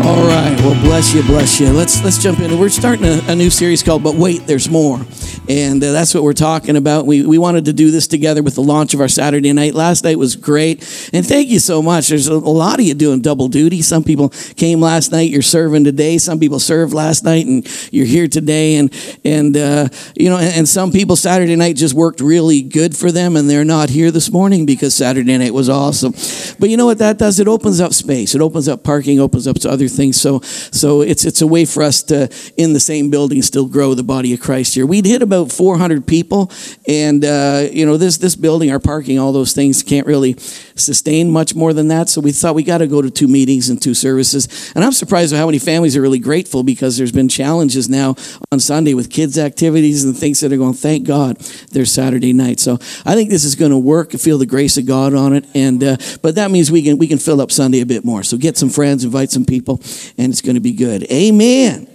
All right. Well, bless you, bless you. Let's let's jump in. We're starting a, a new series called "But Wait, There's More," and uh, that's what we're talking about. We we wanted to do this together with the launch of our Saturday night. Last night was great, and thank you so much. There's a, a lot of you doing double duty. Some people came last night. You're serving today. Some people served last night, and you're here today. And and uh, you know, and, and some people Saturday night just worked really good for them, and they're not here this morning because Saturday night was awesome. But you know what that does? It opens up space. It opens up parking. Opens up to other things. So so it's it's a way for us to in the same building still grow the body of Christ here. We'd hit about 400 people, and uh, you know this this building, our parking, all those things can't really sustain much more than that. So we thought we got to go to two meetings and two services. And I'm surprised at how many families are really grateful because there's been challenges now on Sunday with kids activities and things that are going. Thank God there's Saturday night. So I think this is going to work. Feel the grace of God on it, and uh, but that means we can we can fill up Sunday a bit more. So get some friends, invite some people, and it's going to be good. Amen.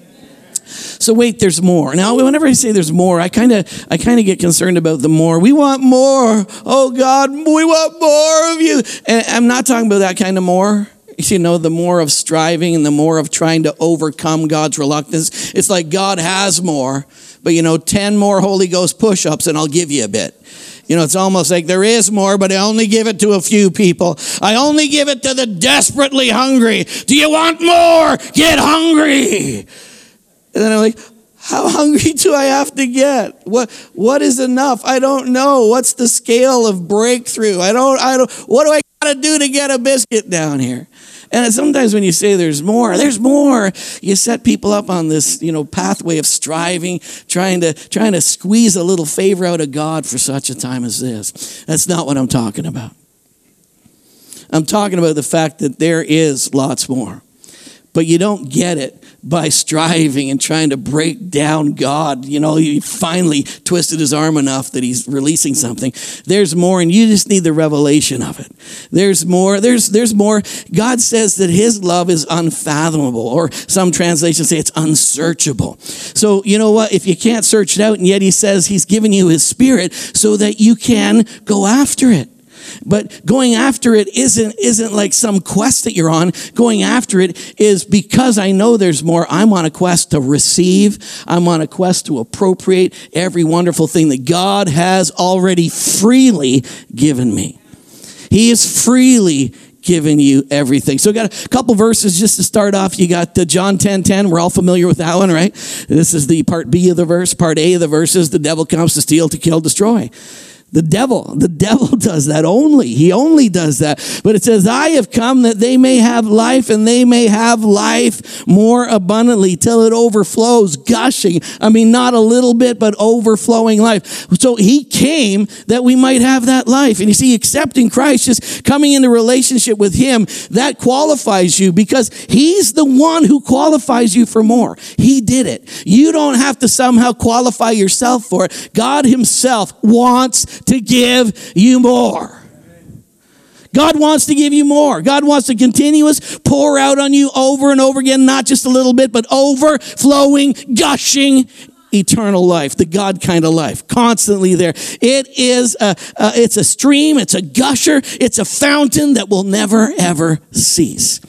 So wait, there's more. Now, whenever I say there's more, I kind of I kind of get concerned about the more. We want more. Oh God, we want more of you. And I'm not talking about that kind of more. You know, the more of striving and the more of trying to overcome God's reluctance. It's like God has more, but you know, 10 more Holy Ghost push ups and I'll give you a bit. You know, it's almost like there is more, but I only give it to a few people. I only give it to the desperately hungry. Do you want more? Get hungry. And then I'm like, how hungry do I have to get? What what is enough? I don't know. What's the scale of breakthrough? I don't I don't what do I got to do to get a biscuit down here? And sometimes when you say there's more, there's more, you set people up on this, you know, pathway of striving, trying to trying to squeeze a little favor out of God for such a time as this. That's not what I'm talking about. I'm talking about the fact that there is lots more. But you don't get it by striving and trying to break down God. You know, he finally twisted his arm enough that he's releasing something. There's more, and you just need the revelation of it. There's more. There's there's more. God says that his love is unfathomable, or some translations say it's unsearchable. So you know what? If you can't search it out, and yet he says he's given you his spirit so that you can go after it. But going after it isn't, isn't like some quest that you're on. Going after it is because I know there's more. I'm on a quest to receive. I'm on a quest to appropriate every wonderful thing that God has already freely given me. He is freely given you everything. So, we got a couple verses just to start off. You got the John 10 10. We're all familiar with that one, right? This is the part B of the verse. Part A of the verse is the devil comes to steal, to kill, destroy. The devil, the devil does that only. He only does that. But it says, I have come that they may have life and they may have life more abundantly till it overflows, gushing. I mean, not a little bit, but overflowing life. So he came that we might have that life. And you see, accepting Christ, just coming into relationship with him, that qualifies you because he's the one who qualifies you for more. He did it. You don't have to somehow qualify yourself for it. God himself wants to give you more. God wants to give you more. God wants to continuous pour out on you over and over again, not just a little bit, but overflowing, gushing eternal life, the God kind of life, constantly there. It is a, it's a stream, it's a gusher, it's a fountain that will never ever cease.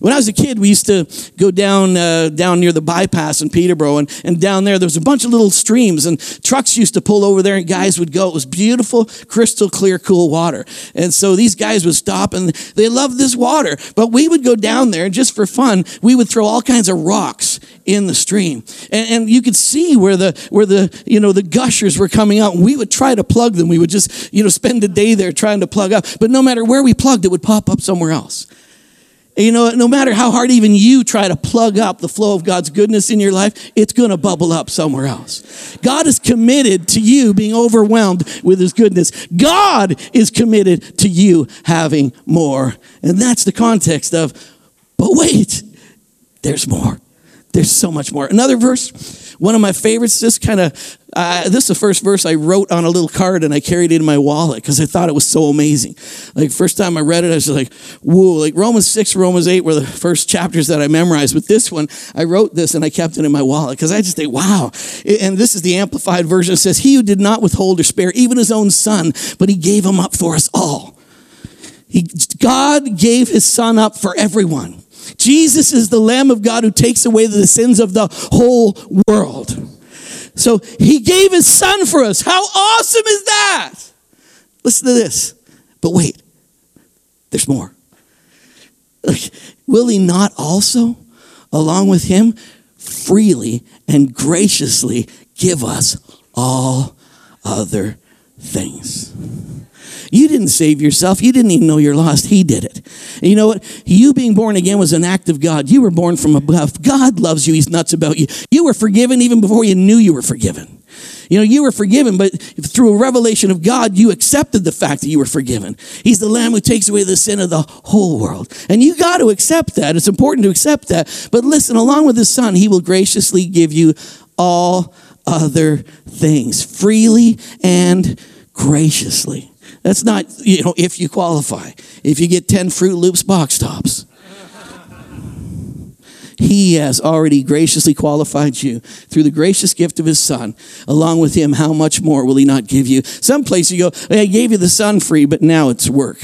When I was a kid, we used to go down uh, down near the bypass in Peterborough, and, and down there there was a bunch of little streams, and trucks used to pull over there, and guys would go. It was beautiful, crystal clear, cool water. And so these guys would stop, and they loved this water. But we would go down there, just for fun, we would throw all kinds of rocks in the stream, and, and you could see where the where the you know the gushers were coming out. And we would try to plug them. We would just you know spend a day there trying to plug up. But no matter where we plugged, it would pop up somewhere else. You know, no matter how hard even you try to plug up the flow of God's goodness in your life, it's going to bubble up somewhere else. God is committed to you being overwhelmed with His goodness. God is committed to you having more. And that's the context of, But wait, there's more. There's so much more. Another verse, one of my favorites, this kind of, uh, this is the first verse I wrote on a little card and I carried it in my wallet because I thought it was so amazing. Like, first time I read it, I was like, whoa, like Romans 6, Romans 8 were the first chapters that I memorized. But this one, I wrote this and I kept it in my wallet because I just think, wow. And this is the amplified version. It says, He who did not withhold or spare even his own son, but he gave him up for us all. He, God gave his son up for everyone. Jesus is the Lamb of God who takes away the sins of the whole world. So he gave his son for us. How awesome is that? Listen to this. But wait, there's more. Will he not also, along with him, freely and graciously give us all other things? You didn't save yourself. You didn't even know you're lost. He did it. And you know what? You being born again was an act of God. You were born from above. God loves you. He's nuts about you. You were forgiven even before you knew you were forgiven. You know, you were forgiven, but through a revelation of God, you accepted the fact that you were forgiven. He's the Lamb who takes away the sin of the whole world. And you got to accept that. It's important to accept that. But listen, along with His Son, He will graciously give you all other things freely and graciously. That's not, you know, if you qualify. If you get 10 Froot Loops box tops. He has already graciously qualified you through the gracious gift of His Son. Along with Him, how much more will He not give you? Some place you go, I gave you the Son free, but now it's work.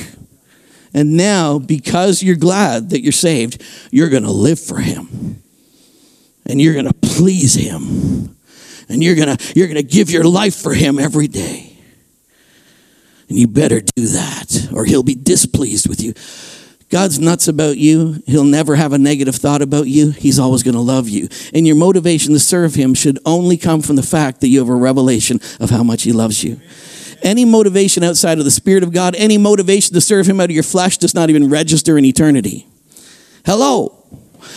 And now, because you're glad that you're saved, you're going to live for Him. And you're going to please Him. And you're going to you're going to give your life for Him every day. And you better do that, or he'll be displeased with you. God's nuts about you. He'll never have a negative thought about you. He's always going to love you. And your motivation to serve him should only come from the fact that you have a revelation of how much he loves you. Any motivation outside of the Spirit of God, any motivation to serve him out of your flesh does not even register in eternity. Hello.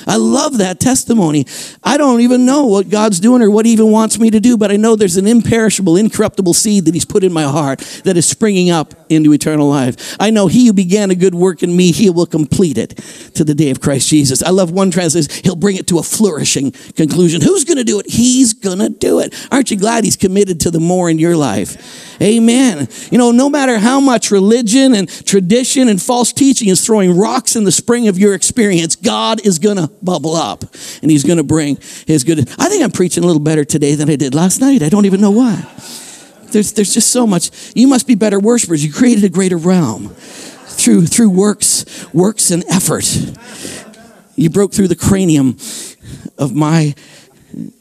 I love that testimony. I don't even know what God's doing or what He even wants me to do, but I know there's an imperishable, incorruptible seed that He's put in my heart that is springing up into eternal life. I know He who began a good work in me, He will complete it to the day of Christ Jesus. I love one translation, He'll bring it to a flourishing conclusion. Who's going to do it? He's going to do it. Aren't you glad He's committed to the more in your life? Amen. You know, no matter how much religion and tradition and false teaching is throwing rocks in the spring of your experience, God is going to bubble up and He's going to bring His good. I think I'm preaching a little better today than I did last night. I don't even know why. There's, there's just so much. You must be better worshipers. You created a greater realm through, through works, works and effort. You broke through the cranium of my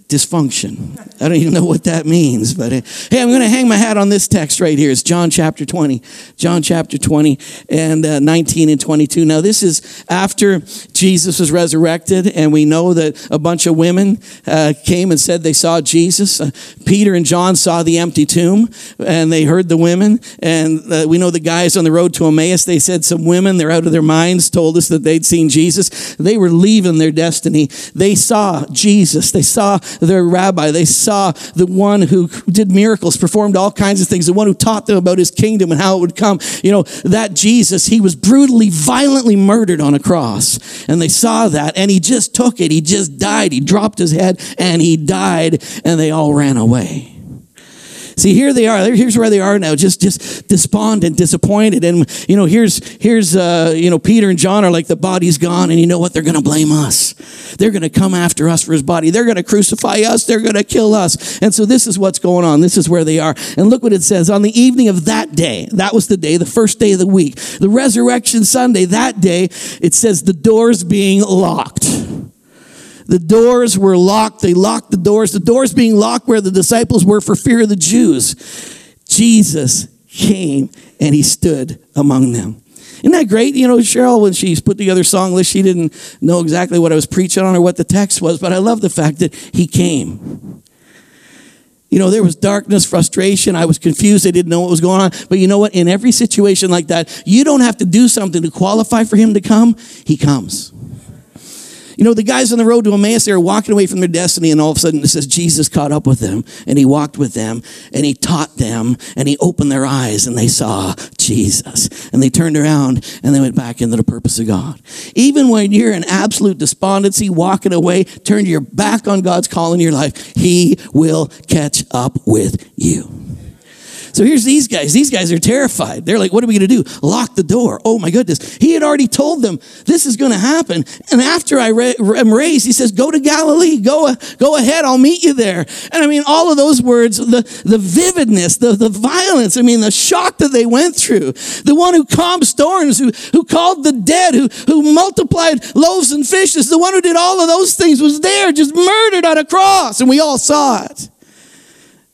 dysfunction. I don't even know what that means, but uh, hey, I'm going to hang my hat on this text right here. It's John chapter 20. John chapter 20 and uh, 19 and 22. Now, this is after Jesus was resurrected, and we know that a bunch of women uh, came and said they saw Jesus. Uh, Peter and John saw the empty tomb, and they heard the women. And uh, we know the guys on the road to Emmaus, they said some women, they're out of their minds, told us that they'd seen Jesus. They were leaving their destiny. They saw Jesus. They saw their rabbi. They saw the one who did miracles, performed all kinds of things, the one who taught them about his kingdom and how it would come. You know, that Jesus, he was brutally, violently murdered on a cross. And they saw that and he just took it. He just died. He dropped his head and he died and they all ran away. See, here they are. Here's where they are now, just just despondent, disappointed, and you know, here's here's uh, you know, Peter and John are like the body's gone, and you know what? They're to blame us. They're to come after us for his body. They're to crucify us. They're to kill us. And so this is what's going on. This is where they are. And look what it says on the evening of that day. That was the day, the first day of the week, the resurrection Sunday. That day, it says the doors being locked. The doors were locked. They locked the doors. The doors being locked where the disciples were for fear of the Jews. Jesus came and he stood among them. Isn't that great? You know, Cheryl, when she's put together song list, she didn't know exactly what I was preaching on or what the text was, but I love the fact that he came. You know, there was darkness, frustration. I was confused. I didn't know what was going on. But you know what? In every situation like that, you don't have to do something to qualify for him to come. He comes. You know, the guys on the road to Emmaus, they were walking away from their destiny, and all of a sudden it says Jesus caught up with them, and he walked with them, and he taught them, and he opened their eyes, and they saw Jesus. And they turned around, and they went back into the purpose of God. Even when you're in absolute despondency, walking away, turn your back on God's call in your life, he will catch up with you. So here's these guys. These guys are terrified. They're like, what are we going to do? Lock the door. Oh my goodness. He had already told them this is going to happen. And after I am raised, he says, go to Galilee. Go, go ahead. I'll meet you there. And I mean, all of those words, the, the vividness, the, the violence, I mean, the shock that they went through. The one who calmed storms, who, who called the dead, who, who multiplied loaves and fishes, the one who did all of those things was there, just murdered on a cross. And we all saw it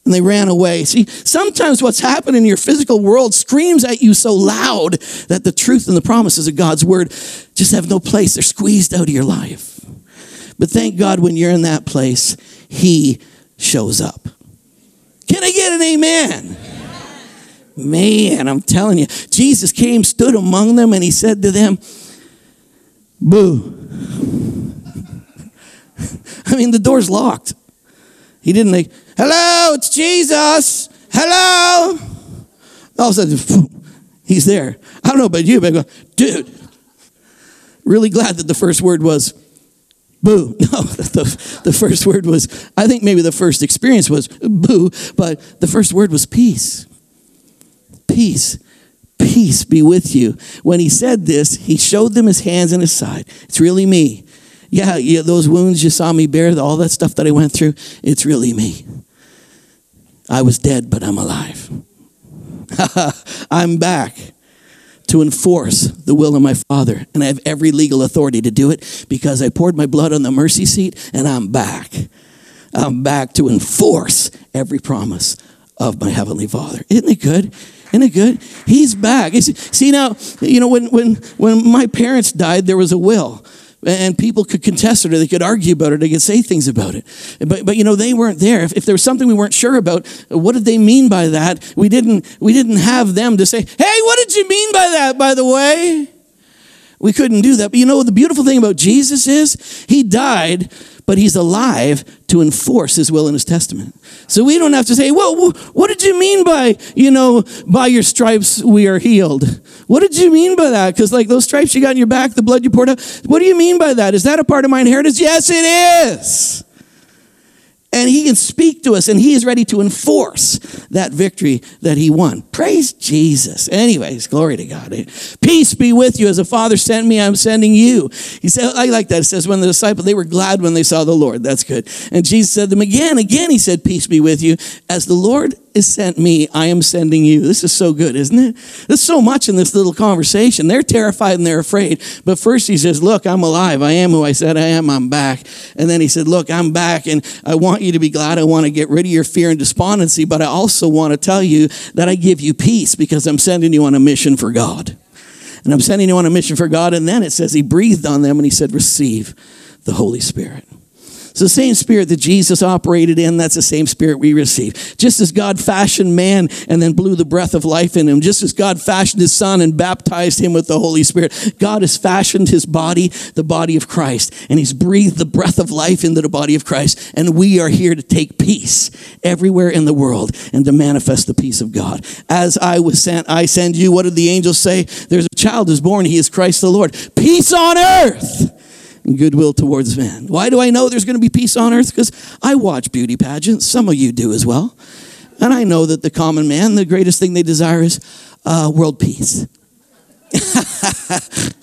and they ran away. See, sometimes what's happening in your physical world screams at you so loud that the truth and the promises of God's word just have no place. They're squeezed out of your life. But thank God when you're in that place, He shows up. Can I get an amen? Man, I'm telling you, Jesus came, stood among them, and He said to them, Boo. I mean, the door's locked. He didn't like, hello, it's Jesus. Hello. All of a sudden, he's there. I don't know about you, but I go, dude, really glad that the first word was boo. No, the, the first word was, I think maybe the first experience was boo, but the first word was peace. Peace. Peace be with you. When he said this, he showed them his hands and his side. It's really me yeah, yeah, those wounds you saw me bear, all that stuff that I went through, it's really me. I was dead, but I'm alive. I'm back to enforce the will of my Father. And I have every legal authority to do it because I poured my blood on the mercy seat and I'm back. I'm back to enforce every promise of my Heavenly Father. Isn't it good? Isn't it good? He's back. See now, you know, when, when, when my parents died, there was a will and people could contest it or they could argue about it they could say things about it. But, but you know they weren't there. If, if there was something we weren't sure about what did they mean by that? We didn't we didn't have them to say hey what did you mean by that by the way? We couldn't do that. But you know the beautiful thing about jesus is? He died but he's alive to enforce his will and his testament. So we don't have to say, well, what did you mean by, you know, by your stripes we are healed? What did you mean by that? Because like those stripes you got in your back, the blood you poured out, what do you mean by that? Is that a part of my inheritance? Yes, it is and he can speak to us and he is ready to enforce that victory that he won. Praise Jesus. Anyways, glory to God. Peace be with you. As the Father sent me, I'm sending you. He said, I like that. It says, when the disciples, they were glad when they saw the Lord. That's good. And Jesus said to them again, again, he said, Peace be with you. As the Lord is sent me, I am sending you. This is so good, isn't it? There's so much in this little conversation. They're terrified and they're afraid. But first he says, Look, I'm alive. I am who I said I am. I'm back. And then he said, Look, I'm back and I want you to be glad. I want to get rid of your fear and despondency, but I also want to tell you that I give you peace because I'm sending you on a mission for God. And I'm sending you on a mission for God. And then it says he breathed on them and he said, Receive the Holy Spirit. It's the same spirit that Jesus operated in. That's the same spirit we receive. Just as God fashioned man and then blew the breath of life in him, just as God fashioned his son and baptized him with the Holy Spirit, God has fashioned his body, the body of Christ, and he's breathed the breath of life into the body of Christ. And we are here to take peace everywhere in the world and to manifest the peace of God. As I was sent, I send you. What did the angels say? There's a child is born. He is Christ the Lord. Peace on earth and goodwill towards men. Why do I know there's going to be peace on earth? Because I watch beauty pageants. Some of you do as well. And I know that the common man, the greatest thing they desire is uh, world peace.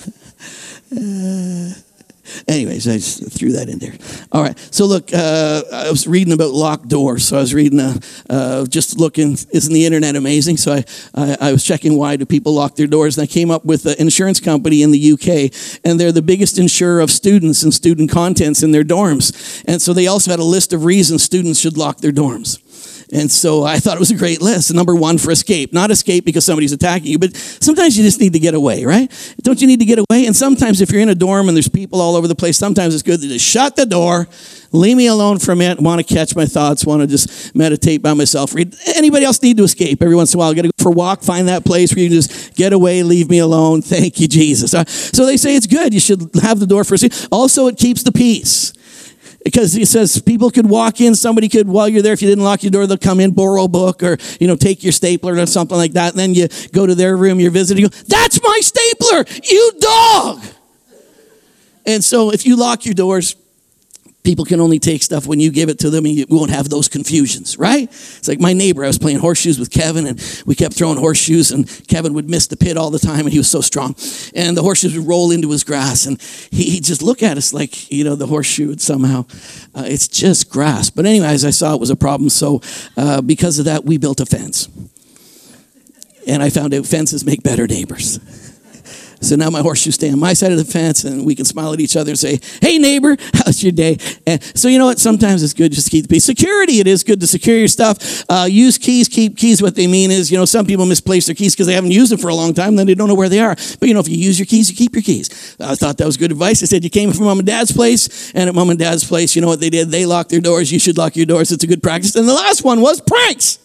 I just threw that in there. All right. So look, uh, I was reading about locked doors. So I was reading, uh, uh, just looking, isn't the internet amazing? So I, I, I, was checking why do people lock their doors, and I came up with an insurance company in the UK, and they're the biggest insurer of students and student contents in their dorms. And so they also had a list of reasons students should lock their dorms. And so I thought it was a great list. Number one for escape. Not escape because somebody's attacking you, but sometimes you just need to get away, right? Don't you need to get away? And sometimes if you're in a dorm and there's people all over the place, sometimes it's good to just shut the door, leave me alone for a minute, want to catch my thoughts, want to just meditate by myself. Anybody else need to escape every once in a while? Got to go for a walk, find that place where you can just get away, leave me alone. Thank you, Jesus. So they say it's good. You should have the door for a Also, it keeps the peace because he says people could walk in somebody could while you're there if you didn't lock your door they'll come in borrow a book or you know take your stapler or something like that. And then you go to their room you're visiting you that's my stapler you dog! And so if you lock your doors people can only take stuff when you give it to them and you won't have those confusions, right? It's like my neighbor, I was playing horseshoes with Kevin and we kept throwing horseshoes and Kevin would miss the pit all the time and he was so strong. And the horseshoes would roll into his grass and he, would just look at us like, you know, the horseshoe would somehow, uh, it's just grass. But anyways, I saw it was a problem. So uh, because of that, we built a fence. And I found out fences make better neighbors. So now my horseshoes stay on my side of the fence and we can smile at each other and say, Hey neighbor, how's your day? And so you know what? Sometimes it's good just to keep the peace. Security, it is good to secure your stuff. Uh, use keys, keep keys. What they mean is, you know, some people misplace their keys because they haven't used them for a long time, then they don't know where they are. But you know, if you use your keys, you keep your keys. I thought that was good advice. I said, you came from mom and dad's place, and at mom and dad's place, you know what they did? They locked their doors. You should lock your doors. It's a good practice. And the last one was pranks.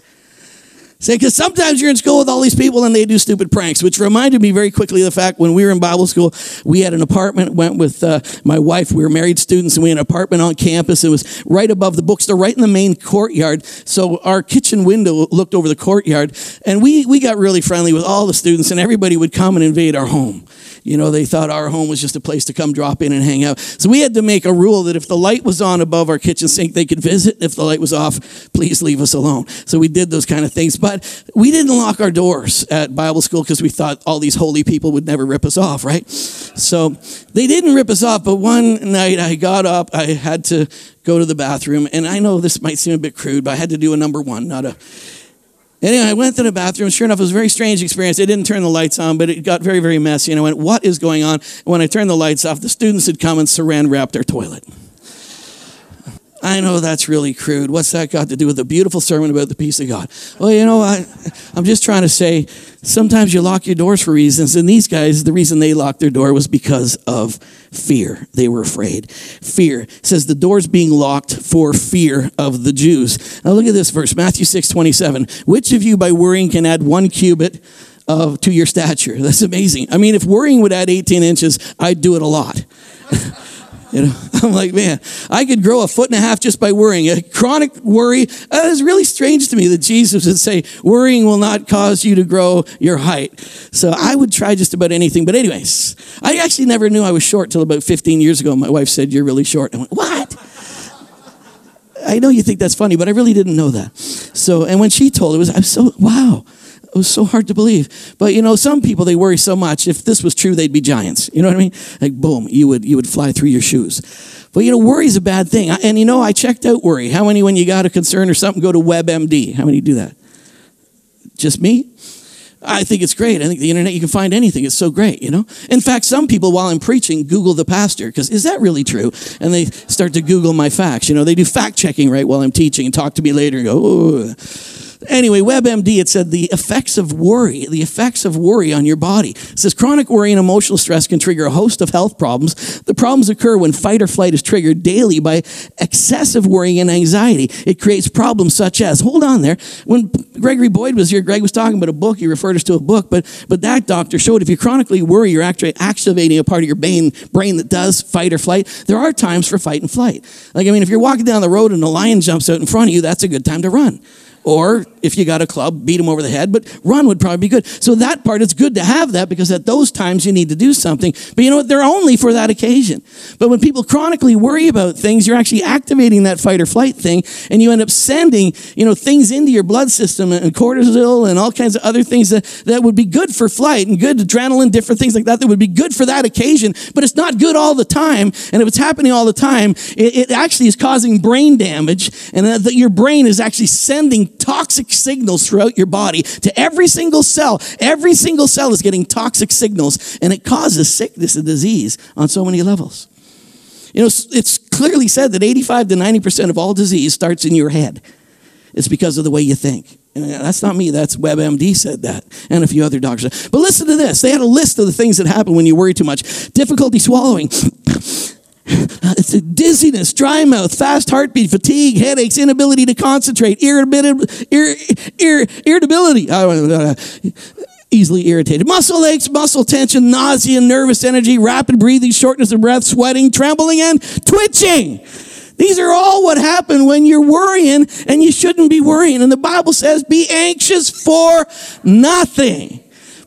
Say, because sometimes you're in school with all these people and they do stupid pranks, which reminded me very quickly of the fact when we were in Bible school, we had an apartment, went with uh, my wife, we were married students, and we had an apartment on campus. It was right above the bookstore, right in the main courtyard. So our kitchen window looked over the courtyard, and we, we got really friendly with all the students, and everybody would come and invade our home. You know, they thought our home was just a place to come drop in and hang out. So we had to make a rule that if the light was on above our kitchen sink, they could visit. If the light was off, please leave us alone. So we did those kind of things. But we didn't lock our doors at Bible school because we thought all these holy people would never rip us off, right? So they didn't rip us off. But one night I got up, I had to go to the bathroom. And I know this might seem a bit crude, but I had to do a number one, not a Anyway, I went to the bathroom. Sure enough, it was a very strange experience. They didn't turn the lights on, but it got very, very messy. And I went, What is going on? And when I turned the lights off, the students had come and saran wrapped their toilet. I know that's really crude. What's that got to do with a beautiful sermon about the peace of God? Well, you know, I, I'm just trying to say sometimes you lock your doors for reasons. And these guys, the reason they locked their door was because of fear. They were afraid. Fear it says the door's being locked for fear of the Jews. Now look at this verse, Matthew 6 27. Which of you by worrying can add one cubit? Of, to your stature. That's amazing. I mean, if worrying would add 18 inches, I'd do it a lot. You know, I'm like, man, I could grow a foot and a half just by worrying. A chronic worry uh, is really strange to me that Jesus would say, worrying will not cause you to grow your height. So I would try just about anything. But anyways, I actually never knew I was short till about 15 years ago. My wife said, you're really short. I went, what? I know you think that's funny, but I really didn't know that. So, and when she told it was, I'm so, wow. It was so hard to believe. But you know, some people they worry so much. If this was true, they'd be giants. You know what I mean? Like boom, you would you would fly through your shoes. But you know, worry is a bad thing. And you know, I checked out worry. How many, when you got a concern or something, go to WebMD? How many do that? Just me? I think it's great. I think the internet, you can find anything. It's so great, you know? In fact, some people, while I'm preaching, Google the pastor, because is that really true? And they start to Google my facts. You know, they do fact checking right while I'm teaching and talk to me later and go, oh. Anyway, WebMD, it said the effects of worry, the effects of worry on your body. It says chronic worry and emotional stress can trigger a host of health problems. The problems occur when fight or flight is triggered daily by excessive worrying and anxiety. It creates problems such as, hold on there, when Gregory Boyd was here, Greg was talking about a book, he referred us to a book, but, but that doctor showed if you chronically worry, you're actually activating a part of your brain, brain that does fight or flight. There are times for fight and flight. Like, I mean, if you're walking down the road and a lion jumps out in front of you, that's a good time to run. Or if you got a club, beat them over the head, but run would probably be good. So that part, it's good to have that because at those times you need to do something. But you know what? They're only for that occasion. But when people chronically worry about things, you're actually activating that fight or flight thing and you end up sending, you know, things into your blood system and cortisol and all kinds of other things that, that would be good for flight and good adrenaline, different things like that that would be good for that occasion, but it's not good all the time. And if it's happening all the time, it, it actually is causing brain damage and that your brain is actually sending toxic signals throughout your body to every single cell. Every single cell is getting toxic signals, and it causes sickness and disease on so many levels. You know, it's clearly said that 85 to 90% of all disease starts in your head. It's because of the way you think. And uh, that's not me, that's WebMD said that, and a few other doctors. But listen to this. They had a list of the things that happen when you worry too much. Difficulty swallowing. Uh, it's a dizziness, dry mouth, fast heartbeat, fatigue, headaches, inability to concentrate, irritability, irritability uh, easily irritated. Muscle aches, muscle tension, nausea, nervous energy, rapid breathing, shortness of breath, sweating, trembling, and twitching. These are all what happen when you're worrying and you shouldn't be worrying. And the Bible says, be anxious for nothing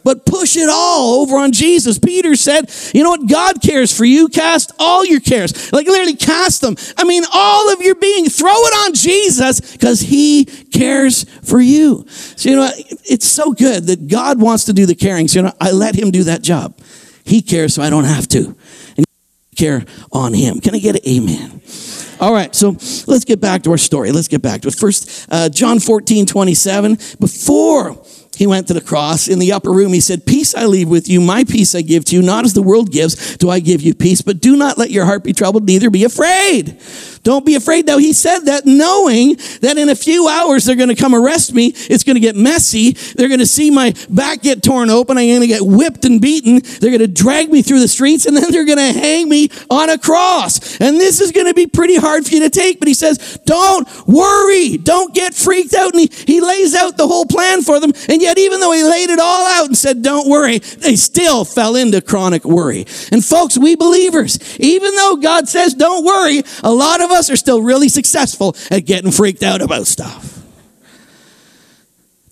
but push it all over on Jesus. Peter said, you know what? God cares for you. Cast all your cares. Like literally cast them. I mean, all of your being, throw it on Jesus because he cares for you. So, you know, it's so good that God wants to do the caring. So, you know, I let him do that job. He cares so I don't have to. And care on him. Can I get an amen? All right, so let's get back to our story. Let's get back to it. First, uh, John 14, 27. Before he went to the cross. In the upper room, he said, Peace I leave with you, my peace I give to you. Not as the world gives, do I give you peace. But do not let your heart be troubled, neither be afraid. Don't be afraid. though. he said that knowing that in a few hours they're going to come arrest me. It's going to get messy. They're going to see my back get torn open. I'm going to get whipped and beaten. They're going to drag me through the streets and then they're going to hang me on a cross. And this is going to be pretty hard for you to take. But he says, don't worry. Don't get freaked out. And he, he lays out the whole plan for them. And yet, even though he laid it all out and said, don't worry, they still fell into chronic worry. And folks, we believers, even though God says, don't worry, a lot of us are still really successful at getting freaked out about stuff.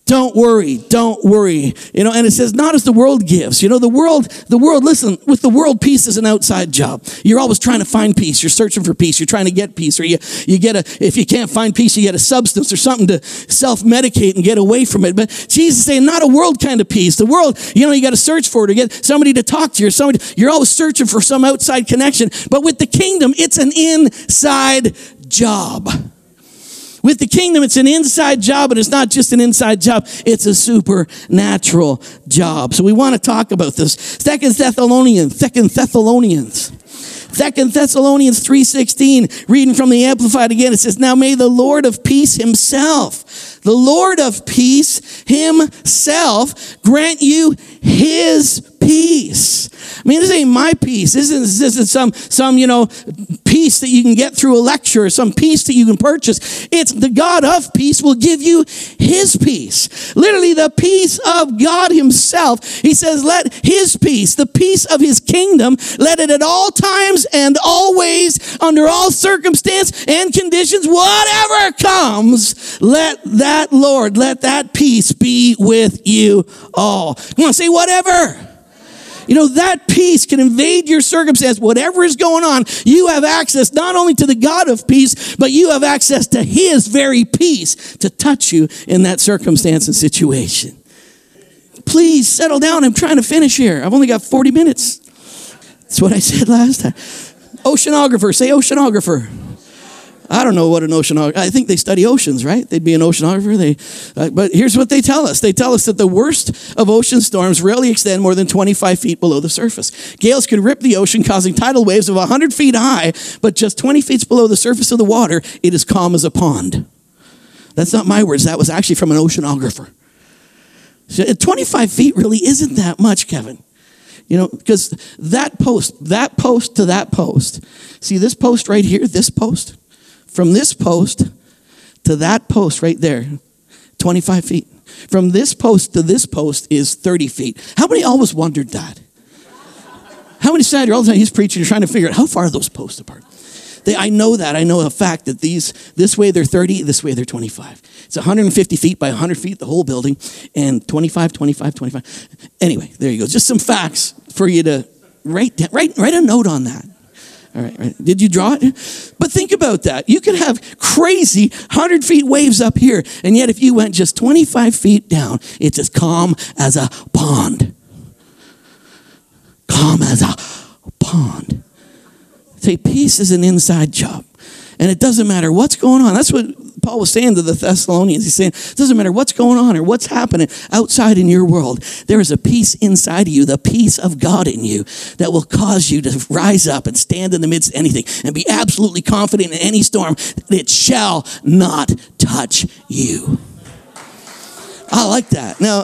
Don't worry, don't worry. You know, and it says, not as the world gives. You know, the world, the world, listen, with the world, peace is an outside job. You're always trying to find peace. You're searching for peace. You're trying to get peace. Or you, you get a, if you can't find peace, you get a substance or something to self medicate and get away from it. But Jesus is saying, not a world kind of peace. The world, you know, you got to search for it or get somebody to talk to you or somebody, you're always searching for some outside connection. But with the kingdom, it's an inside job. With the kingdom, it's an inside job, but it's not just an inside job, it's a supernatural job. So we want to talk about this. Second Thessalonians, Second Thessalonians. Second Thessalonians 3:16, reading from the Amplified again, it says, Now may the Lord of peace himself, the Lord of peace himself grant you his peace. I mean, this ain't my peace. This isn't, this isn't some, some, you know, peace that you can get through a lecture or some peace that you can purchase. It's the God of peace will give you his peace. Literally, the peace of God himself. He says, let his peace, the peace of his kingdom, let it at all times and always, under all circumstance and conditions, whatever comes, let that Lord, let that peace be with you all. Come on, say whatever. You know, that peace can invade your circumstance. Whatever is going on, you have access not only to the God of peace, but you have access to His very peace to touch you in that circumstance and situation. Please settle down. I'm trying to finish here. I've only got 40 minutes. That's what I said last time. Oceanographer, say oceanographer. I don't know what an oceanographer. I think they study oceans, right? They'd be an oceanographer. They, uh, but here's what they tell us. They tell us that the worst of ocean storms rarely extend more than 25 feet below the surface. Gales can rip the ocean, causing tidal waves of 100 feet high, but just 20 feet below the surface of the water, it is calm as a pond. That's not my words. That was actually from an oceanographer. So 25 feet really isn't that much, Kevin. You know, because that post, that post to that post. See this post right here, this post? From this post to that post right there, 25 feet. From this post to this post is 30 feet. How many always wondered that? How many sat here all the time he's preaching, you're trying to figure out how far are those posts apart? They, I know that. I know a fact that these, this way they're 30, this way they're 25. It's 150 feet by 100 feet, the whole building, and 25, 25, 25. Anyway, there you go. Just some facts for you to write, write, write a note on that. All right, right. Did you draw it? But think about that. You could have crazy 100 feet waves up here, and yet if you went just 25 feet down, it's as calm as a pond. Calm as a pond. Say, peace is an inside job. And it doesn't matter what's going on. That's what Paul was saying to the Thessalonians. He's saying, it doesn't matter what's going on or what's happening outside in your world. There is a peace inside of you, the peace of God in you that will cause you to rise up and stand in the midst of anything and be absolutely confident in any storm it shall not touch you. I like that. Now,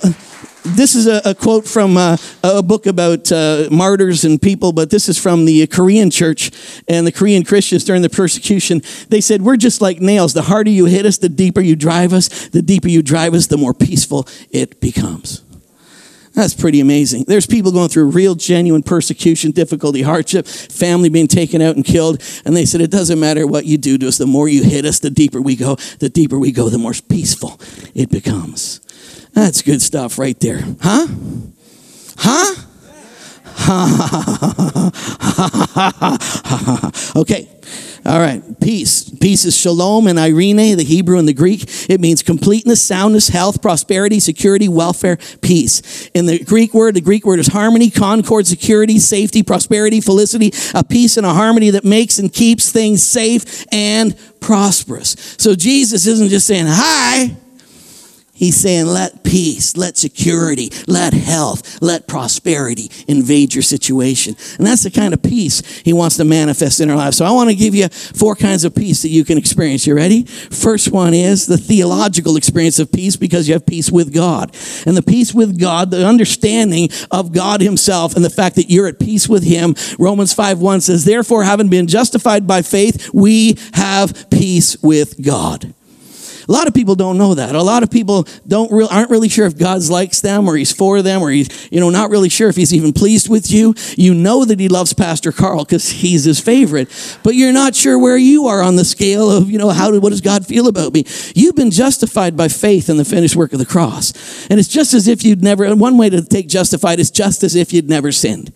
this is a, a quote from uh, a book about uh, martyrs and people, but this is from the Korean church and the Korean Christians during the persecution. They said, We're just like nails. The harder you hit us, the deeper you drive us. The deeper you drive us, the more peaceful it becomes. That's pretty amazing. There's people going through real, genuine persecution, difficulty, hardship, family being taken out and killed. And they said, It doesn't matter what you do to us. The more you hit us, the deeper we go. The deeper we go, the more peaceful it becomes. That's good stuff right there. Huh? Huh? okay. All right. Peace. Peace is shalom and eirene, the Hebrew and the Greek. It means completeness, soundness, health, prosperity, security, welfare, peace. In the Greek word, the Greek word is harmony, concord, security, safety, prosperity, felicity, a peace and a harmony that makes and keeps things safe and prosperous. So Jesus isn't just saying, hi. He's saying, let peace, let security, let health, let prosperity invade your situation. And that's the kind of peace he wants to manifest in our lives. So I want to give you four kinds of peace that you can experience. You ready? First one is the theological experience of peace because you have peace with God. And the peace with God, the understanding of God himself and the fact that you're at peace with him. Romans 5 1 says, Therefore, having been justified by faith, we have peace with God. A lot of people don't know that. A lot of people don't re- aren't really sure if God likes them or he's for them or he's, you know, not really sure if he's even pleased with you. You know that he loves Pastor Karl because he's his favorite, but you're not sure where you are on the scale of, you know, how what does God feel about me? You've been justified by faith in the finished work of the cross. And it's just as if you'd never, one way to take justified is just as if you'd never sinned.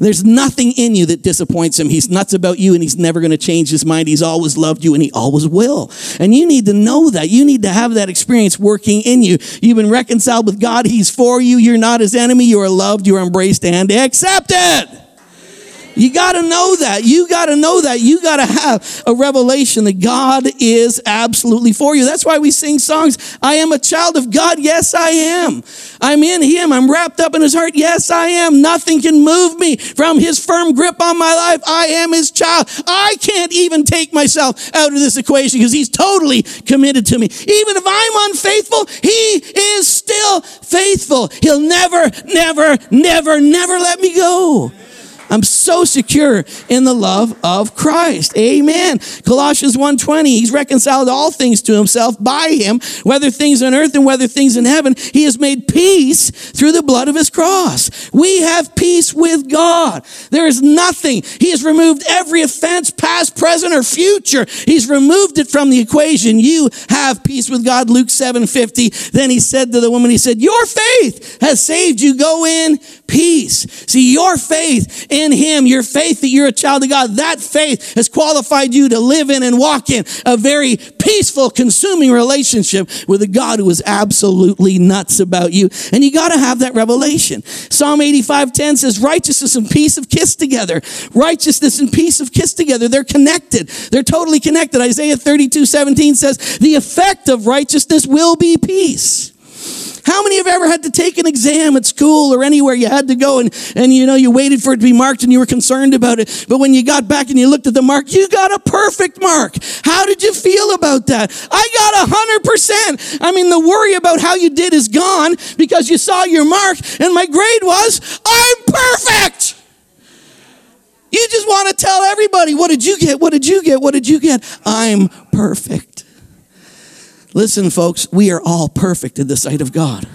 There's nothing in you that disappoints him. He's nuts about you and he's never going to change his mind. He's always loved you and he always will. And you need to know that. You need to have that experience working in you. You've been reconciled with God. He's for you. You're not his enemy. You are loved. You are embraced and accepted. You got to know that. You got to know that. You got to have a revelation that God is absolutely for you. That's why we sing songs. I am a child of God. Yes, I am. I'm in Him. I'm wrapped up in His heart. Yes, I am. Nothing can move me from His firm grip on my life. I am His child. I can't even take myself out of this equation because He's totally committed to me. Even if I'm unfaithful, He is still faithful. He'll never, never, never, never let me go. I'm so secure in the love of Christ. Amen. Colossians 1:20, he's reconciled all things to himself by him, whether things on earth and whether things in heaven. He has made peace through the blood of his cross. We have peace with God. There is nothing. He has removed every offense, past, present, or future. He's removed it from the equation. You have peace with God. Luke 7:50. Then he said to the woman, he said, "Your faith has saved you. Go in peace." See, your faith in Him, your faith that you're a child of God, that faith has qualified you to live in and walk in a very peaceful, consuming relationship with a God who is absolutely nuts about you. And you got to have that revelation. Psalm 85 10 says, Righteousness and peace have kissed together. Righteousness and peace have kissed together. They're connected. They're totally connected. Isaiah 32 17 says, The effect of righteousness will be peace. How many have ever had to take an exam at school or anywhere you had to go and, and you know, you waited for it to be marked and you were concerned about it. But when you got back and you looked at the mark, you got a perfect mark. How did you feel about that? I got a hundred percent. I mean, the worry about how you did is gone because you saw your mark and my grade was, I'm perfect. You just want to tell everybody, what did you get? What did you get? What did you get? I'm perfect. Listen, folks, we are all perfect in the sight of God.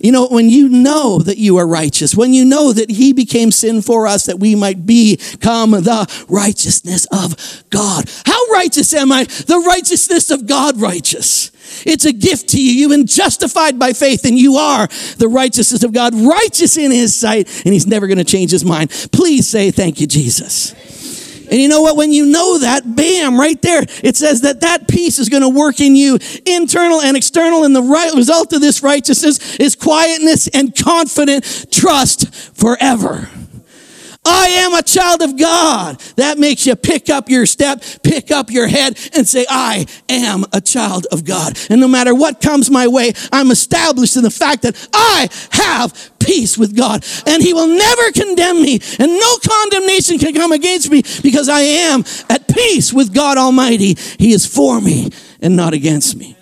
You know, when you know that you are righteous, when you know that He became sin for us that we might become the righteousness of God. How righteous am I? The righteousness of God righteous. It's a gift to you. You've been justified by faith and you are the righteousness of God, righteous in His sight, and He's never going to change His mind. Please say, Thank you, Jesus. And you know what? When you know that, bam, right there, it says that that peace is going to work in you, internal and external. And the right result of this righteousness is quietness and confident trust forever. I am a child of God. That makes you pick up your step, pick up your head, and say, I am a child of God. And no matter what comes my way, I'm established in the fact that I have peace with God. And He will never condemn me, and no condemnation can come against me because I am at peace with God Almighty. He is for me and not against me.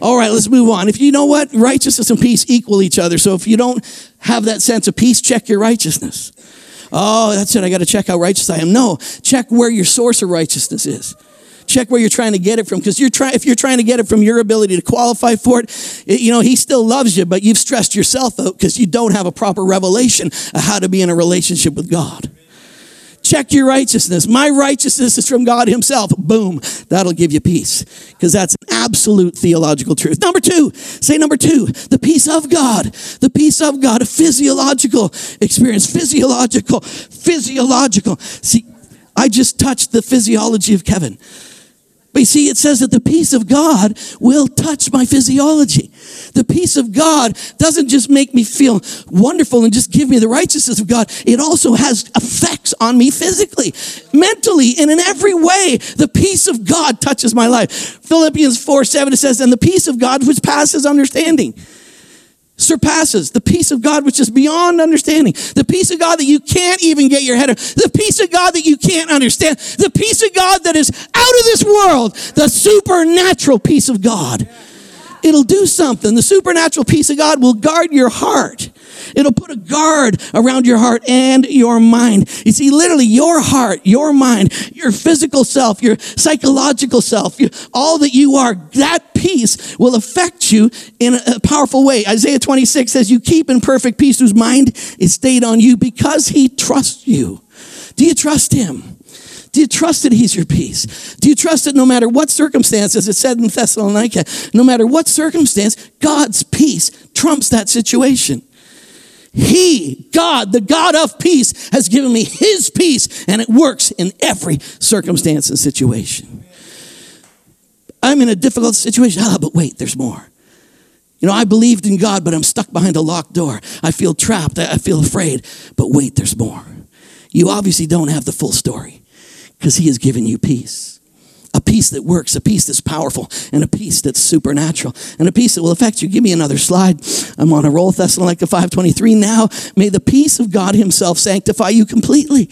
All right, let's move on. If you know what, righteousness and peace equal each other. So if you don't have that sense of peace, check your righteousness. Oh, that's it. I got to check how righteous I am. No, check where your source of righteousness is. Check where you're trying to get it from, because you're trying. If you're trying to get it from your ability to qualify for it, it you know He still loves you, but you've stressed yourself out because you don't have a proper revelation of how to be in a relationship with God. Check your righteousness. My righteousness is from God Himself. Boom. That'll give you peace because that's an absolute theological truth. Number two, say number two, the peace of God. The peace of God, a physiological experience. Physiological, physiological. See, I just touched the physiology of Kevin. But you see, it says that the peace of God will touch my physiology. The peace of God doesn't just make me feel wonderful and just give me the righteousness of God. It also has effects on me physically, mentally, and in every way. The peace of God touches my life. Philippians 4 7 it says, and the peace of God which passes understanding surpasses the peace of God which is beyond understanding. The peace of God that you can't even get your head around. The peace of God that you can't understand. The peace of God that is out of this world. The supernatural peace of God. It'll do something. The supernatural peace of God will guard your heart. It'll put a guard around your heart and your mind. You see, literally, your heart, your mind, your physical self, your psychological self, all that you are, that peace will affect you in a, a powerful way. Isaiah 26 says, You keep in perfect peace whose mind is stayed on you because he trusts you. Do you trust him? Do you trust that He's your peace? Do you trust that no matter what circumstances, it said in Thessalonica, no matter what circumstance, God's peace trumps that situation? He, God, the God of peace, has given me His peace, and it works in every circumstance and situation. I'm in a difficult situation. Ah, but wait, there's more. You know, I believed in God, but I'm stuck behind a locked door. I feel trapped. I feel afraid. But wait, there's more. You obviously don't have the full story because He has given you peace. A peace that works, a peace that's powerful, and a peace that's supernatural, and a peace that will affect you. Give me another slide. I'm on a roll, Thessalonica 5.23. Now, may the peace of God himself sanctify you completely,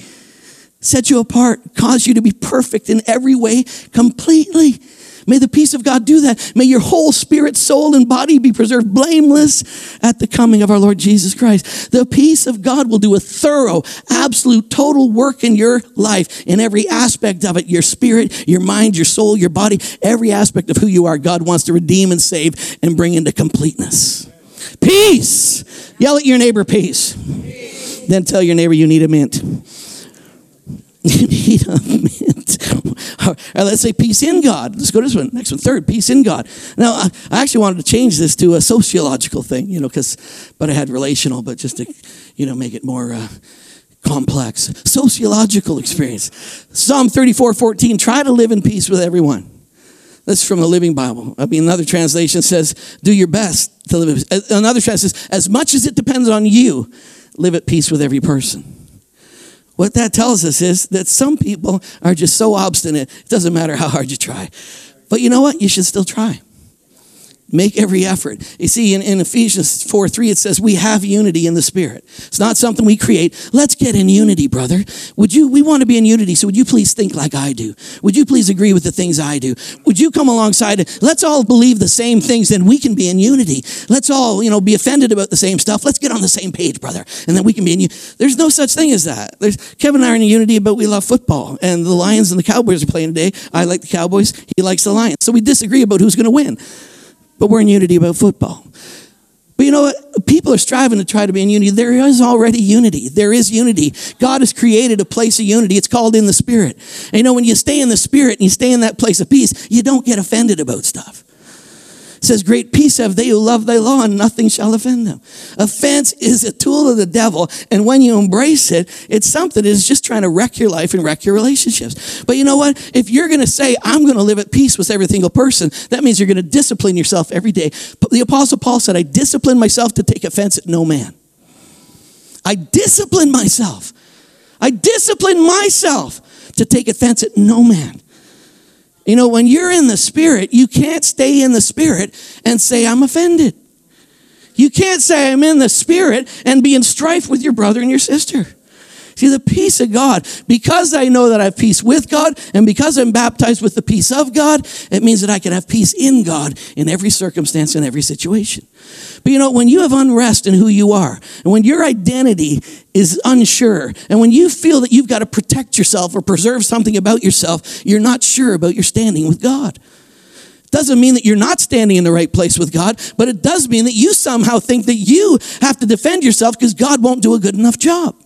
set you apart, cause you to be perfect in every way completely May the peace of God do that. May your whole spirit, soul, and body be preserved blameless at the coming of our Lord Jesus Christ. The peace of God will do a thorough, absolute, total work in your life, in every aspect of it your spirit, your mind, your soul, your body, every aspect of who you are. God wants to redeem and save and bring into completeness. Peace. Yell at your neighbor, peace. peace. Then tell your neighbor you need a mint. you need a mint. Or let's say peace in God. Let's go to this one. Next one. Third, peace in God. Now, I actually wanted to change this to a sociological thing, you know, because, but I had relational, but just to, you know, make it more uh, complex. Sociological experience. Psalm 34 14. Try to live in peace with everyone. That's from the Living Bible. I mean, another translation says, do your best to live. Another translation says, as much as it depends on you, live at peace with every person. What that tells us is that some people are just so obstinate, it doesn't matter how hard you try. But you know what? You should still try. Make every effort. You see, in, in Ephesians 4 3, it says, We have unity in the Spirit. It's not something we create. Let's get in unity, brother. Would you, we want to be in unity, so would you please think like I do? Would you please agree with the things I do? Would you come alongside? Let's all believe the same things, then we can be in unity. Let's all, you know, be offended about the same stuff. Let's get on the same page, brother, and then we can be in unity. There's no such thing as that. There's, Kevin and I are in unity, but we love football, and the Lions and the Cowboys are playing today. I like the Cowboys, he likes the Lions. So we disagree about who's going to win but we're in unity about football. But you know what? People are striving to try to be in unity. There is already unity. There is unity. God has created a place of unity. It's called in the Spirit. And you know, when you stay in the Spirit and you stay in that place of peace, you don't get offended about stuff says, Great peace have they who love thy law, and nothing shall offend them. Offense is a tool of the devil, and when you embrace it, it's something that is just trying to wreck your life and wreck your relationships. But you know what? If you're going to say, I'm going to live at peace with every single person, that means you're going to discipline yourself every day. The Apostle Paul said, I discipline myself to take offense at no man. I discipline myself. I discipline myself to take offense at no man. You know, when you're in the Spirit, you can't stay in the Spirit and say, I'm offended. You can't say, I'm in the Spirit and be in strife with your brother and your sister. See, the peace of God, because I know that I have peace with God and because I'm baptized with the peace of God, it means that I can have peace in God in every circumstance and every situation. But you know, when you have unrest in who you are, and when your identity is unsure, and when you feel that you've got to protect yourself or preserve something about yourself, you're not sure about your standing with God. Doesn't mean that you're not standing in the right place with God, but it does mean that you somehow think that you have to defend yourself because God won't do a good enough job.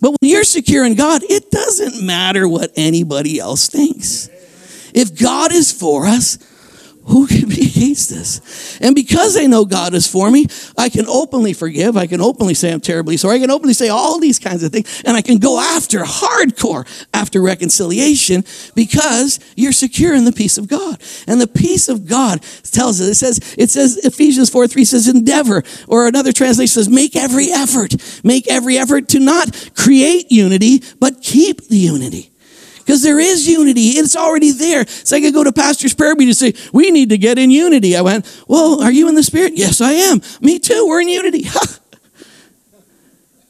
But when you're secure in God, it doesn't matter what anybody else thinks. If God is for us, who can be against this? And because I know God is for me, I can openly forgive. I can openly say I'm terribly sorry. I can openly say all these kinds of things. And I can go after hardcore after reconciliation because you're secure in the peace of God. And the peace of God tells us, it says, it says, Ephesians 4 3 says, endeavor. Or another translation says, make every effort. Make every effort to not create unity, but keep the unity. Because there is unity. It's already there. So I could go to pastor's prayer meeting and say, we need to get in unity. I went, well, are you in the spirit? Yes, I am. Me too. We're in unity.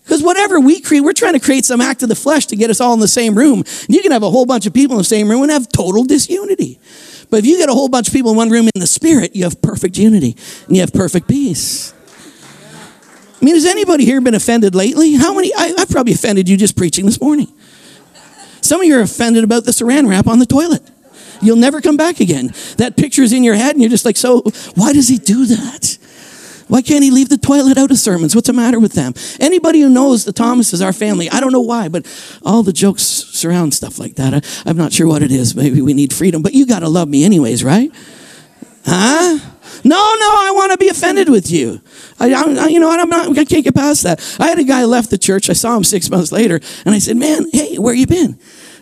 Because whatever we create, we're trying to create some act of the flesh to get us all in the same room. And you can have a whole bunch of people in the same room and have total disunity. But if you get a whole bunch of people in one room in the spirit, you have perfect unity and you have perfect peace. I mean, has anybody here been offended lately? How many? I, I've probably offended you just preaching this morning. Some of you are offended about the saran wrap on the toilet. You'll never come back again. That picture's in your head, and you're just like, so why does he do that? Why can't he leave the toilet out of sermons? What's the matter with them? Anybody who knows the Thomases, our family, I don't know why, but all the jokes surround stuff like that. I, am not sure what it is. Maybe we need freedom, but you got to love me anyways, right? Huh? No, no, I want to be offended with you. I, I, you know, I'm not, I can't get past that. I had a guy left the church. I saw him six months later, and I said, "Man, hey, where you been?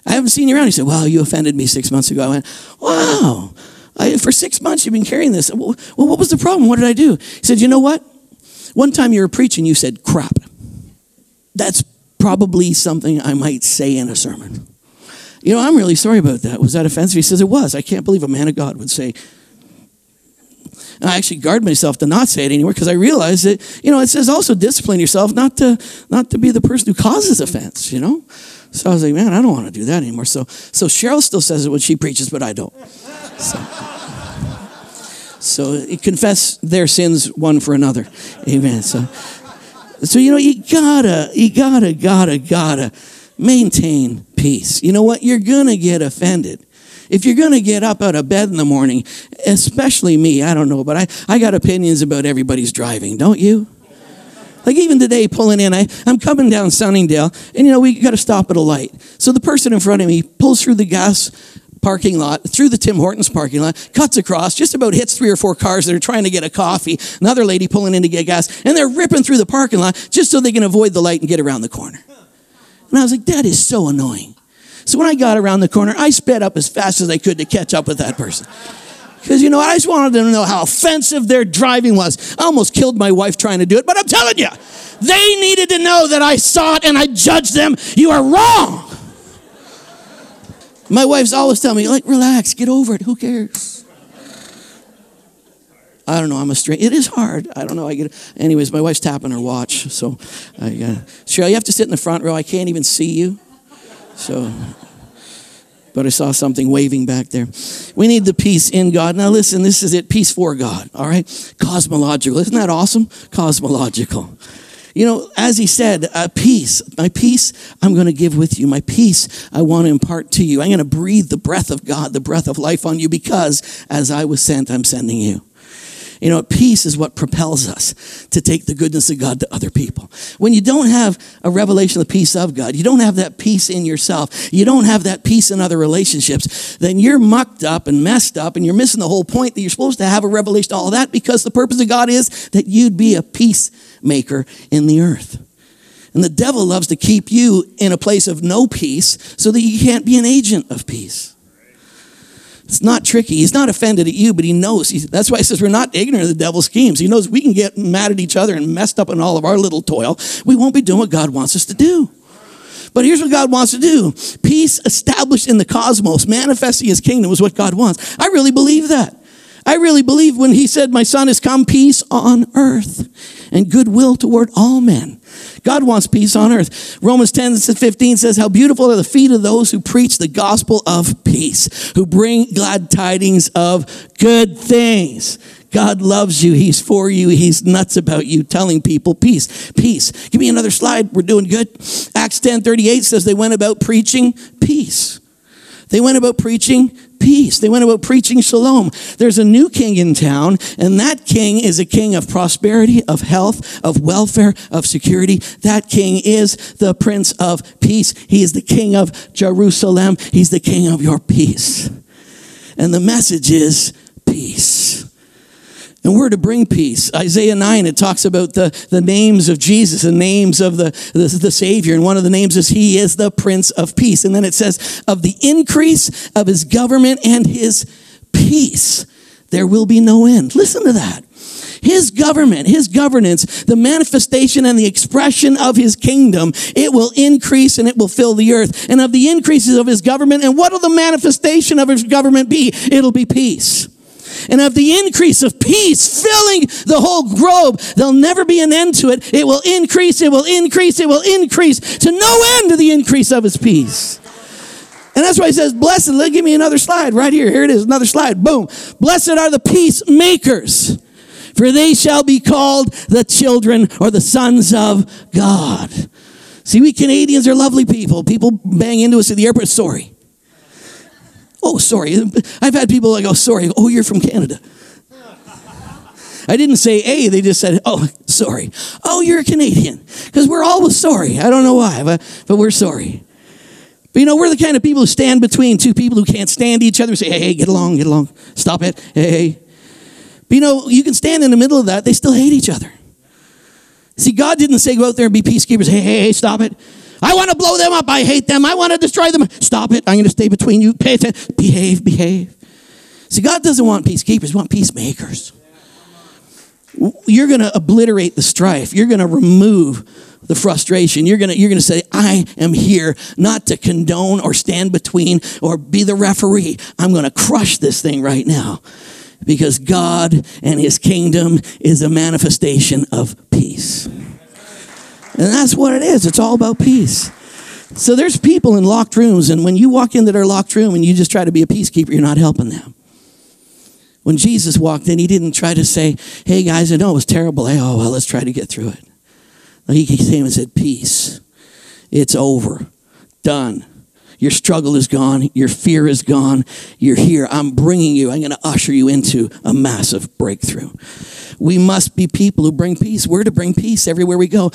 I haven't seen you around." He said, "Well, you offended me six months ago." I went, "Wow, I, for six months you've been carrying this. Well, what was the problem? What did I do?" He said, "You know what? One time you were preaching, you said crap. That's probably something I might say in a sermon." You know, I'm really sorry about that. Was that offensive? He says it was. I can't believe a man of God would say and I actually guard myself to not say it anymore because I realize that, you know, it says also discipline yourself not to not to be the person who causes offense, you know? So I was like, man, I don't want to do that anymore. So so Cheryl still says it when she preaches, but I don't. So, so confess their sins one for another. Amen. So so you know, you gotta, you gotta, gotta, gotta maintain peace. You know what? You're gonna get offended. If you're going to get up out of bed in the morning, especially me, I don't know, but I, I got opinions about everybody's driving, don't you? Like even today, pulling in, I, I'm coming down Sunningdale, and you know, we got to stop at a light. So the person in front of me pulls through the gas parking lot, through the Tim Hortons parking lot, cuts across, just about hits three or four cars that are trying to get a coffee, another lady pulling in to get gas, and they're ripping through the parking lot just so they can avoid the light and get around the corner. And I was like, that is so annoying. So when I got around the corner, I sped up as fast as I could to catch up with that person. Because, you know, I just wanted them to know how offensive their driving was. I almost killed my wife trying to do it, but I'm telling you, they needed to know that I saw it and I judged them. You are wrong. My wife's always telling me, like, relax, get over it. Who cares? I don't know. I'm a straight. It is hard. I don't know. I get. Anyways, my wife's tapping her watch, so I. Uh, Cheryl, you have to sit in the front row. I can't even see you. So, but I saw something waving back there. We need the peace in God. Now, listen, this is it peace for God, all right? Cosmological. Isn't that awesome? Cosmological. You know, as he said, uh, peace, my peace I'm going to give with you. My peace I want to impart to you. I'm going to breathe the breath of God, the breath of life on you because as I was sent, I'm sending you. You know, peace is what propels us to take the goodness of God to other people. When you don't have a revelation of the peace of God, you don't have that peace in yourself, you don't have that peace in other relationships, then you're mucked up and messed up, and you're missing the whole point that you're supposed to have a revelation of all that because the purpose of God is that you'd be a peacemaker in the earth. And the devil loves to keep you in a place of no peace so that you can't be an agent of peace. It's not tricky. He's not offended at you, but he knows. He, that's why he says we're not ignorant of the devil's schemes. He knows we can get mad at each other and messed up in all of our little toil. We won't be doing what God wants us to do. But here's what God wants to do peace established in the cosmos, manifesting his kingdom is what God wants. I really believe that. I really believe when he said, My son has come, peace on earth and goodwill toward all men. God wants peace on earth. Romans 10 15 says, How beautiful are the feet of those who preach the gospel of peace, who bring glad tidings of good things. God loves you. He's for you. He's nuts about you, telling people peace, peace. Give me another slide. We're doing good. Acts 10 38 says they went about preaching peace. They went about preaching peace. They went about preaching shalom. There's a new king in town, and that king is a king of prosperity, of health, of welfare, of security. That king is the prince of peace. He is the king of Jerusalem. He's the king of your peace. And the message is peace. And we're to bring peace. Isaiah 9, it talks about the, the names of Jesus, the names of the, the, the Savior. And one of the names is He is the Prince of Peace. And then it says, of the increase of His government and His peace, there will be no end. Listen to that. His government, His governance, the manifestation and the expression of His kingdom, it will increase and it will fill the earth. And of the increases of His government, and what will the manifestation of His government be? It'll be peace and of the increase of peace filling the whole globe. There'll never be an end to it. It will increase, it will increase, it will increase to no end to the increase of his peace. And that's why he says, Blessed, give me another slide right here. Here it is, another slide. Boom. Blessed are the peacemakers, for they shall be called the children or the sons of God. See, we Canadians are lovely people. People bang into us at the airport. Sorry. Oh, sorry. I've had people like, oh, sorry. Oh, you're from Canada. I didn't say A, they just said, oh, sorry. Oh, you're a Canadian. Because we're always sorry. I don't know why, but, but we're sorry. But you know, we're the kind of people who stand between two people who can't stand each other and say, hey, hey, get along, get along. Stop it. Hey, hey. But you know, you can stand in the middle of that. They still hate each other. See, God didn't say go out there and be peacekeepers. Hey, hey, hey, stop it. I want to blow them up. I hate them. I want to destroy them. Stop it. I'm going to stay between you. Pay attention. Behave, behave. See, God doesn't want peacekeepers, He wants peacemakers. You're going to obliterate the strife. You're going to remove the frustration. You're going to you're going to say, "I am here not to condone or stand between or be the referee. I'm going to crush this thing right now." Because God and his kingdom is a manifestation of peace. And that's what it is. It's all about peace. So there's people in locked rooms, and when you walk into their locked room and you just try to be a peacekeeper, you're not helping them. When Jesus walked in, he didn't try to say, Hey guys, I know it was terrible. Hey, oh, well, let's try to get through it. he came and said, Peace. It's over. Done. Your struggle is gone. Your fear is gone. You're here. I'm bringing you. I'm going to usher you into a massive breakthrough. We must be people who bring peace. We're to bring peace everywhere we go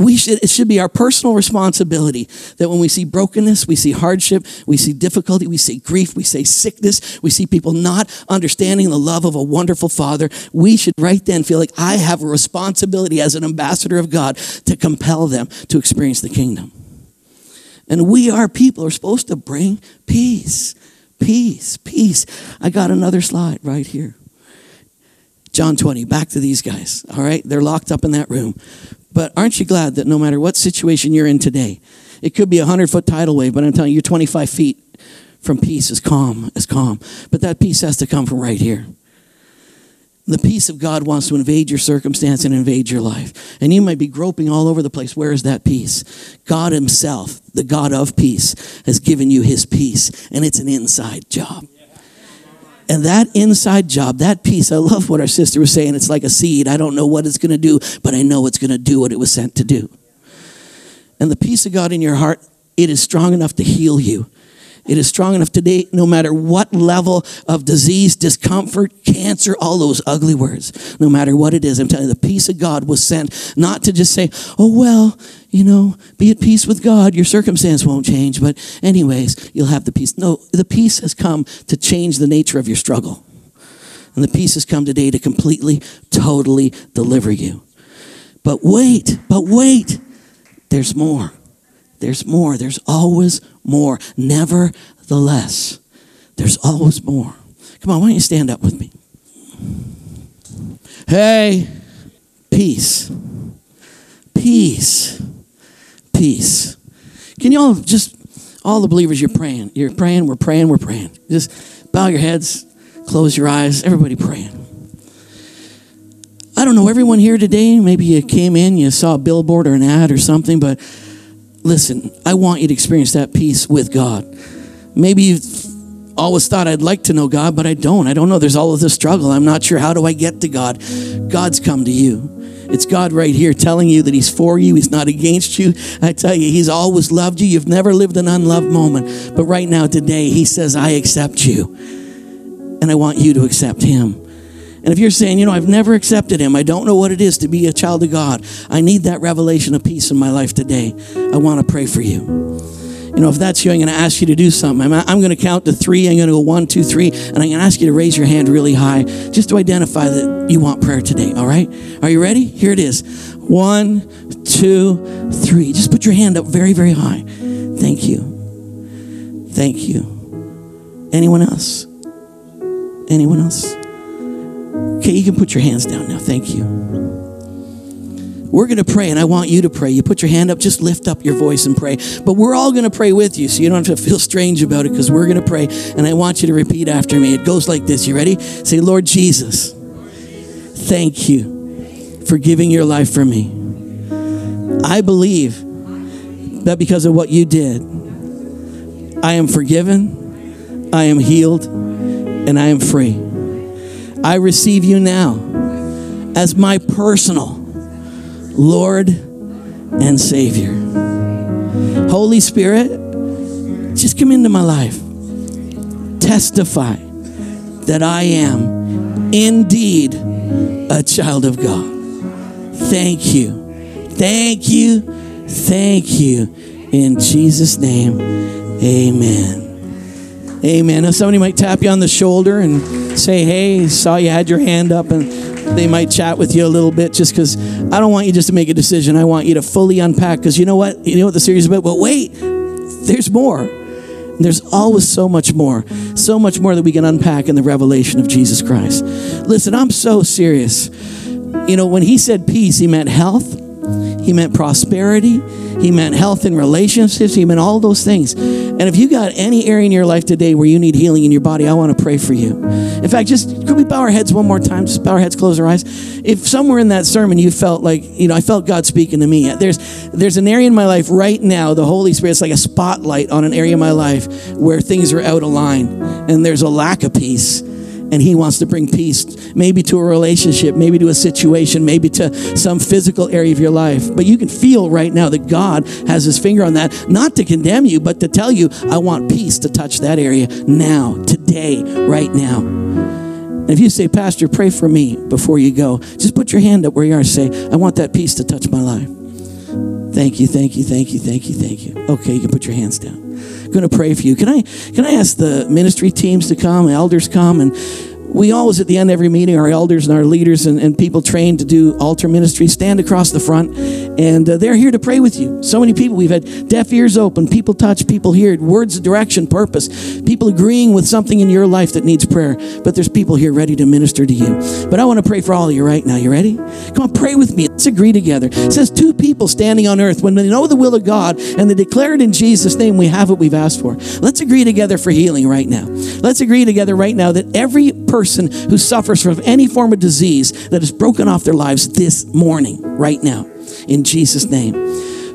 we should, it should be our personal responsibility that when we see brokenness, we see hardship, we see difficulty, we see grief, we see sickness, we see people not understanding the love of a wonderful Father, we should right then feel like I have a responsibility as an ambassador of God to compel them to experience the kingdom. And we are people are supposed to bring peace, peace, peace. I got another slide right here. John 20, back to these guys. All right, they're locked up in that room. But aren't you glad that no matter what situation you're in today, it could be a 100 foot tidal wave, but I'm telling you, you're 25 feet from peace as calm as calm. But that peace has to come from right here. The peace of God wants to invade your circumstance and invade your life. And you might be groping all over the place. Where is that peace? God Himself, the God of peace, has given you His peace, and it's an inside job. And that inside job, that peace, I love what our sister was saying. It's like a seed. I don't know what it's going to do, but I know it's going to do what it was sent to do. And the peace of God in your heart, it is strong enough to heal you. It is strong enough today, no matter what level of disease, discomfort, cancer, all those ugly words, no matter what it is. I'm telling you, the peace of God was sent not to just say, oh, well, you know, be at peace with God. Your circumstance won't change, but anyways, you'll have the peace. No, the peace has come to change the nature of your struggle. And the peace has come today to completely, totally deliver you. But wait, but wait, there's more. There's more. There's always more. Nevertheless, there's always more. Come on, why don't you stand up with me? Hey, peace. Peace. Peace. Can you all just, all the believers, you're praying. You're praying, we're praying, we're praying. Just bow your heads, close your eyes, everybody praying. I don't know, everyone here today, maybe you came in, you saw a billboard or an ad or something, but listen, I want you to experience that peace with God. Maybe you've always thought I'd like to know God, but I don't. I don't know. There's all of this struggle. I'm not sure how do I get to God. God's come to you. It's God right here telling you that He's for you, He's not against you. I tell you, He's always loved you. You've never lived an unloved moment. But right now, today, He says, I accept you. And I want you to accept Him. And if you're saying, you know, I've never accepted Him, I don't know what it is to be a child of God, I need that revelation of peace in my life today, I want to pray for you. You know, if that's you, I'm going to ask you to do something. I'm, I'm going to count to three. I'm going to go one, two, three, and I'm going to ask you to raise your hand really high just to identify that you want prayer today. All right? Are you ready? Here it is. One, two, three. Just put your hand up very, very high. Thank you. Thank you. Anyone else? Anyone else? Okay, you can put your hands down now. Thank you. We're going to pray, and I want you to pray. You put your hand up, just lift up your voice and pray. But we're all going to pray with you, so you don't have to feel strange about it because we're going to pray. And I want you to repeat after me. It goes like this. You ready? Say, Lord Jesus, thank you for giving your life for me. I believe that because of what you did, I am forgiven, I am healed, and I am free. I receive you now as my personal Lord and Savior. Holy Spirit, just come into my life. Testify that I am indeed a child of God. Thank you. Thank you. Thank you. In Jesus' name, amen. Amen. Now, somebody might tap you on the shoulder and say, Hey, saw you had your hand up, and they might chat with you a little bit just because I don't want you just to make a decision. I want you to fully unpack because you know what? You know what the series is about? But wait, there's more. There's always so much more, so much more that we can unpack in the revelation of Jesus Christ. Listen, I'm so serious. You know, when he said peace, he meant health, he meant prosperity, he meant health in relationships, he meant all those things. And if you got any area in your life today where you need healing in your body, I want to pray for you. In fact, just could we bow our heads one more time? Just bow our heads, close our eyes. If somewhere in that sermon you felt like, you know, I felt God speaking to me. There's there's an area in my life right now, the Holy Spirit's like a spotlight on an area of my life where things are out of line and there's a lack of peace and he wants to bring peace maybe to a relationship maybe to a situation maybe to some physical area of your life. But you can feel right now that god has his finger on that not to condemn you but to tell you i want peace to touch that area now today right now. And if you say pastor pray for me before you go just put your hand up where you are and say i want that peace to touch my life. Thank you thank you thank you thank you thank you. Okay you can put your hands down going to pray for you. Can I can I ask the ministry teams to come, elders come, and we always at the end of every meeting, our elders and our leaders and, and people trained to do altar ministry stand across the front, and uh, they're here to pray with you. So many people we've had deaf ears open, people touch, people hear, words of direction, purpose, people agreeing with something in your life that needs prayer. But there's people here ready to minister to you. But I want to pray for all of you right now. You ready? Come on, pray with me. Let's agree together. It says two people standing on earth when they know the will of God and they declare it in Jesus' name. We have what we've asked for. Let's agree together for healing right now. Let's agree together right now that every person who suffers from any form of disease that has broken off their lives this morning, right now, in Jesus' name.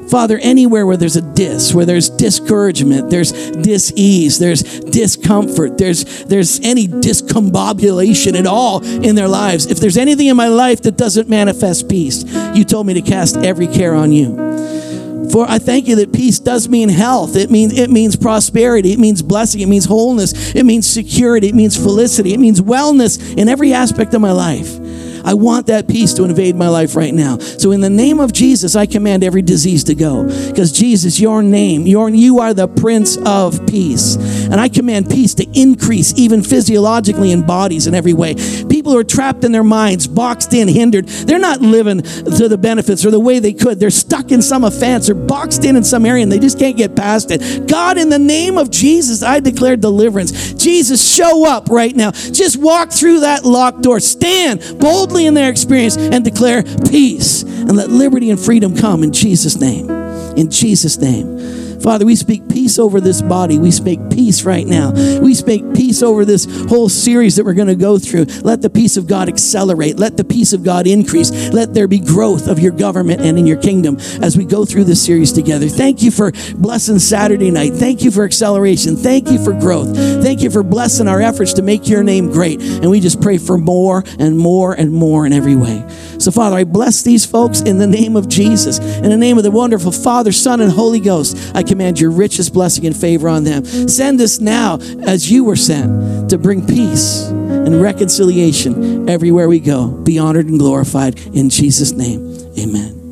Father, anywhere where there's a dis, where there's discouragement, there's dis-ease, there's discomfort, there's there's any discombobulation at all in their lives. If there's anything in my life that doesn't manifest peace, you told me to cast every care on you. For I thank you that peace does mean health. It means it means prosperity. It means blessing. It means wholeness. It means security. It means felicity. It means wellness in every aspect of my life. I want that peace to invade my life right now. So in the name of Jesus, I command every disease to go. Because Jesus, your name, your, you are the Prince of Peace. And I command peace to increase even physiologically in bodies in every way. People who are trapped in their minds, boxed in, hindered, they're not living to the benefits or the way they could. They're stuck in some offense or boxed in in some area and they just can't get past it. God, in the name of Jesus, I declare deliverance. Jesus, show up right now. Just walk through that locked door. Stand boldly in their experience and declare peace and let liberty and freedom come in Jesus' name. In Jesus' name. Father, we speak peace over this body. We speak peace right now. We speak peace over this whole series that we're going to go through. Let the peace of God accelerate. Let the peace of God increase. Let there be growth of your government and in your kingdom as we go through this series together. Thank you for blessing Saturday night. Thank you for acceleration. Thank you for growth. Thank you for blessing our efforts to make your name great. And we just pray for more and more and more in every way. So, Father, I bless these folks in the name of Jesus. In the name of the wonderful Father, Son, and Holy Ghost, I command your richest blessing and favor on them. Send us now as you were sent to bring peace and reconciliation everywhere we go. Be honored and glorified in Jesus' name. Amen.